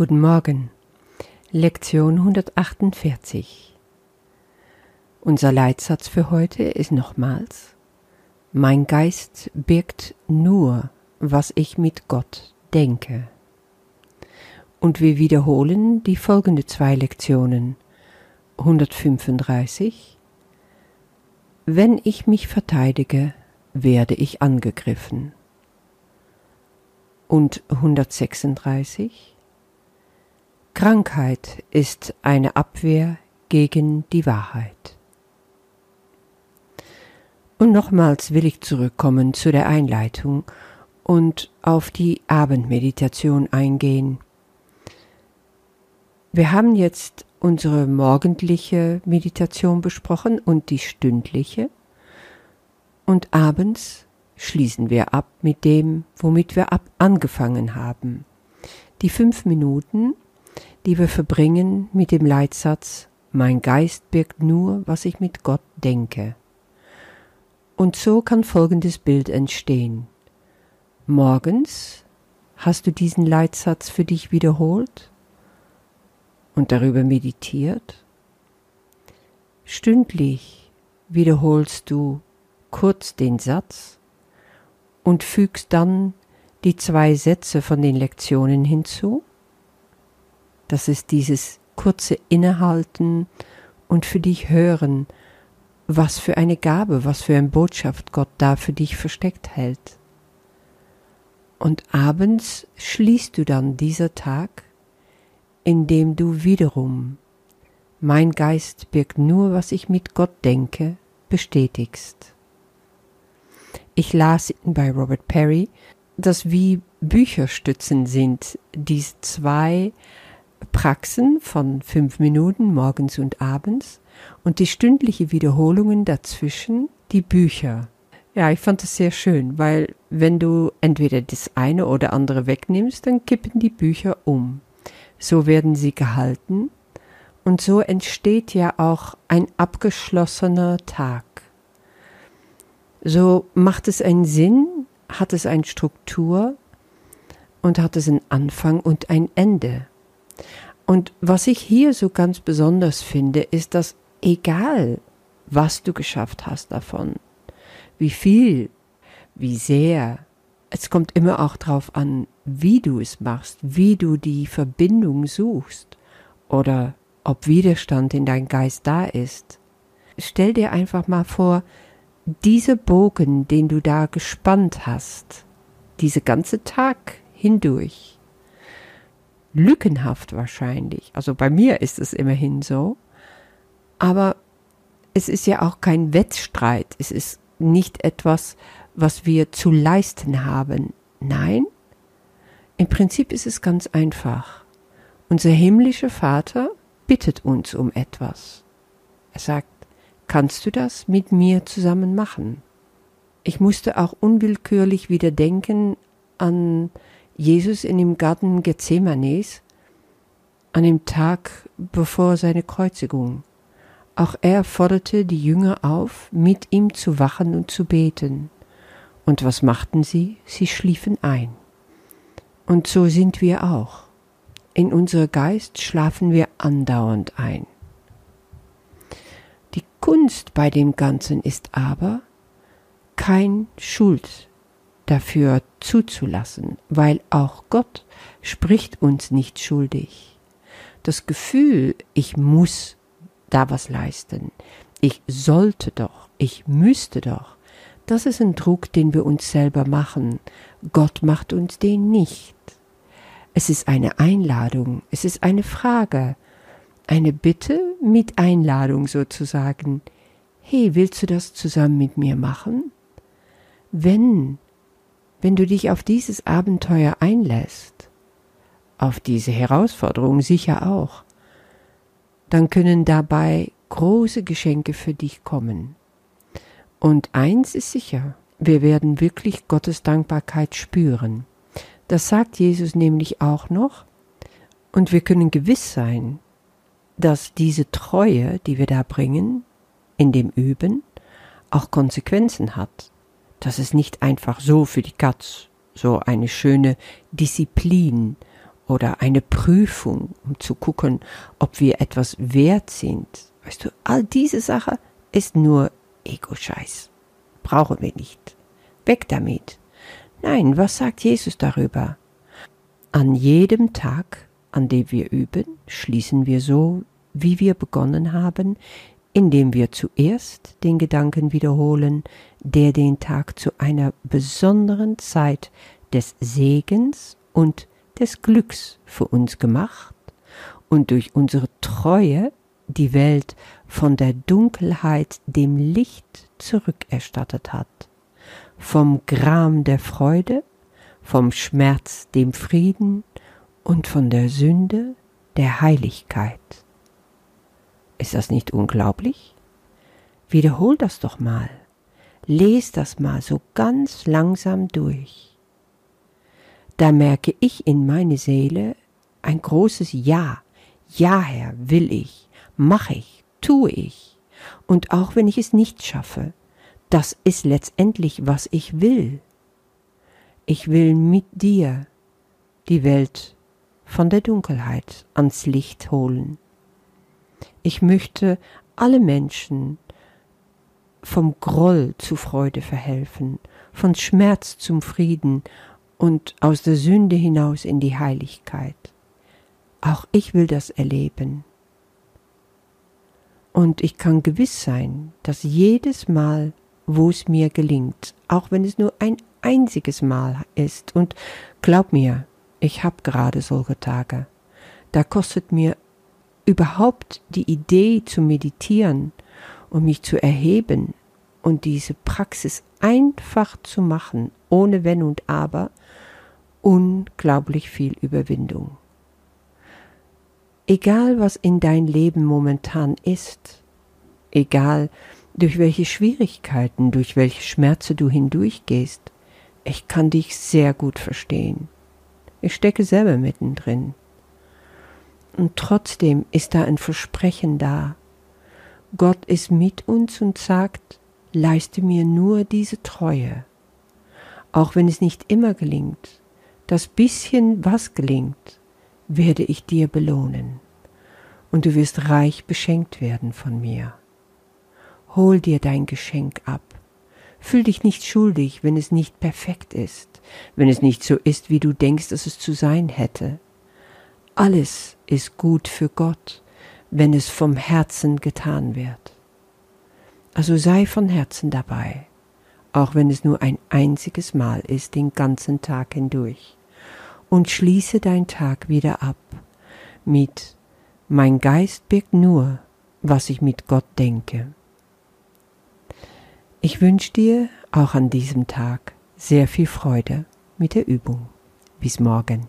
Guten Morgen. Lektion 148. Unser Leitsatz für heute ist nochmals Mein Geist birgt nur, was ich mit Gott denke. Und wir wiederholen die folgende zwei Lektionen 135 Wenn ich mich verteidige, werde ich angegriffen. Und 136 Krankheit ist eine Abwehr gegen die Wahrheit. Und nochmals will ich zurückkommen zu der Einleitung und auf die Abendmeditation eingehen. Wir haben jetzt unsere morgendliche Meditation besprochen und die stündliche. Und abends schließen wir ab mit dem, womit wir ab angefangen haben. Die fünf Minuten die wir verbringen mit dem Leitsatz Mein Geist birgt nur, was ich mit Gott denke. Und so kann folgendes Bild entstehen. Morgens hast du diesen Leitsatz für dich wiederholt und darüber meditiert. Stündlich wiederholst du kurz den Satz und fügst dann die zwei Sätze von den Lektionen hinzu das ist dieses kurze Innehalten und für dich hören, was für eine Gabe, was für eine Botschaft Gott da für dich versteckt hält. Und abends schließt du dann dieser Tag, indem du wiederum mein Geist birgt nur, was ich mit Gott denke, bestätigst. Ich las bei Robert Perry, dass wie Bücherstützen sind, dies zwei Praxen von fünf Minuten morgens und abends und die stündliche Wiederholungen dazwischen die Bücher. Ja, ich fand es sehr schön, weil wenn du entweder das eine oder andere wegnimmst, dann kippen die Bücher um. So werden sie gehalten und so entsteht ja auch ein abgeschlossener Tag. So macht es einen Sinn, hat es eine Struktur und hat es einen Anfang und ein Ende. Und was ich hier so ganz besonders finde, ist, dass egal, was du geschafft hast davon, wie viel, wie sehr, es kommt immer auch darauf an, wie du es machst, wie du die Verbindung suchst oder ob Widerstand in dein Geist da ist. Stell dir einfach mal vor, dieser Bogen, den du da gespannt hast, diese ganze Tag hindurch, lückenhaft wahrscheinlich. Also bei mir ist es immerhin so. Aber es ist ja auch kein Wettstreit. Es ist nicht etwas, was wir zu leisten haben. Nein, im Prinzip ist es ganz einfach. Unser himmlischer Vater bittet uns um etwas. Er sagt, kannst du das mit mir zusammen machen? Ich musste auch unwillkürlich wieder denken an Jesus in dem Garten Gethsemanes an dem Tag bevor seine Kreuzigung. Auch er forderte die Jünger auf, mit ihm zu wachen und zu beten. Und was machten sie? Sie schliefen ein. Und so sind wir auch. In unser Geist schlafen wir andauernd ein. Die Kunst bei dem Ganzen ist aber, kein Schuld dafür zuzulassen, weil auch Gott spricht uns nicht schuldig. Das Gefühl, ich muss da was leisten, ich sollte doch, ich müsste doch, das ist ein Druck, den wir uns selber machen. Gott macht uns den nicht. Es ist eine Einladung, es ist eine Frage, eine Bitte mit Einladung sozusagen. Hey, willst du das zusammen mit mir machen? Wenn wenn du dich auf dieses Abenteuer einlässt, auf diese Herausforderung sicher auch, dann können dabei große Geschenke für dich kommen. Und eins ist sicher, wir werden wirklich Gottes Dankbarkeit spüren. Das sagt Jesus nämlich auch noch, und wir können gewiss sein, dass diese Treue, die wir da bringen, in dem Üben, auch Konsequenzen hat das ist nicht einfach so für die Katz, so eine schöne Disziplin oder eine Prüfung, um zu gucken, ob wir etwas wert sind. Weißt du, all diese Sache ist nur Ego-Scheiß. Brauchen wir nicht. Weg damit. Nein, was sagt Jesus darüber? An jedem Tag, an dem wir üben, schließen wir so, wie wir begonnen haben, indem wir zuerst den Gedanken wiederholen, der den Tag zu einer besonderen Zeit des Segens und des Glücks für uns gemacht und durch unsere Treue die Welt von der Dunkelheit dem Licht zurückerstattet hat, vom Gram der Freude, vom Schmerz dem Frieden und von der Sünde der Heiligkeit. Ist das nicht unglaublich? Wiederhol das doch mal. Les das mal so ganz langsam durch. Da merke ich in meine Seele ein großes Ja. Ja, Herr, will ich, mache ich, tue ich. Und auch wenn ich es nicht schaffe, das ist letztendlich, was ich will. Ich will mit dir die Welt von der Dunkelheit ans Licht holen. Ich möchte alle Menschen vom Groll zu Freude verhelfen, von Schmerz zum Frieden und aus der Sünde hinaus in die Heiligkeit. Auch ich will das erleben. Und ich kann gewiss sein, dass jedes Mal, wo es mir gelingt, auch wenn es nur ein einziges Mal ist, und glaub mir, ich hab gerade solche Tage, da kostet mir überhaupt die Idee zu meditieren und mich zu erheben und diese Praxis einfach zu machen, ohne Wenn und Aber, unglaublich viel Überwindung. Egal was in dein Leben momentan ist, egal durch welche Schwierigkeiten, durch welche Schmerze du hindurchgehst, ich kann dich sehr gut verstehen. Ich stecke selber mittendrin. Und trotzdem ist da ein Versprechen da. Gott ist mit uns und sagt, leiste mir nur diese Treue. Auch wenn es nicht immer gelingt, das bisschen, was gelingt, werde ich dir belohnen. Und du wirst reich beschenkt werden von mir. Hol dir dein Geschenk ab. Fühl dich nicht schuldig, wenn es nicht perfekt ist, wenn es nicht so ist, wie du denkst, dass es zu sein hätte. Alles ist gut für Gott, wenn es vom Herzen getan wird. Also sei von Herzen dabei, auch wenn es nur ein einziges Mal ist, den ganzen Tag hindurch. Und schließe dein Tag wieder ab mit Mein Geist birgt nur, was ich mit Gott denke. Ich wünsche dir auch an diesem Tag sehr viel Freude mit der Übung. Bis morgen.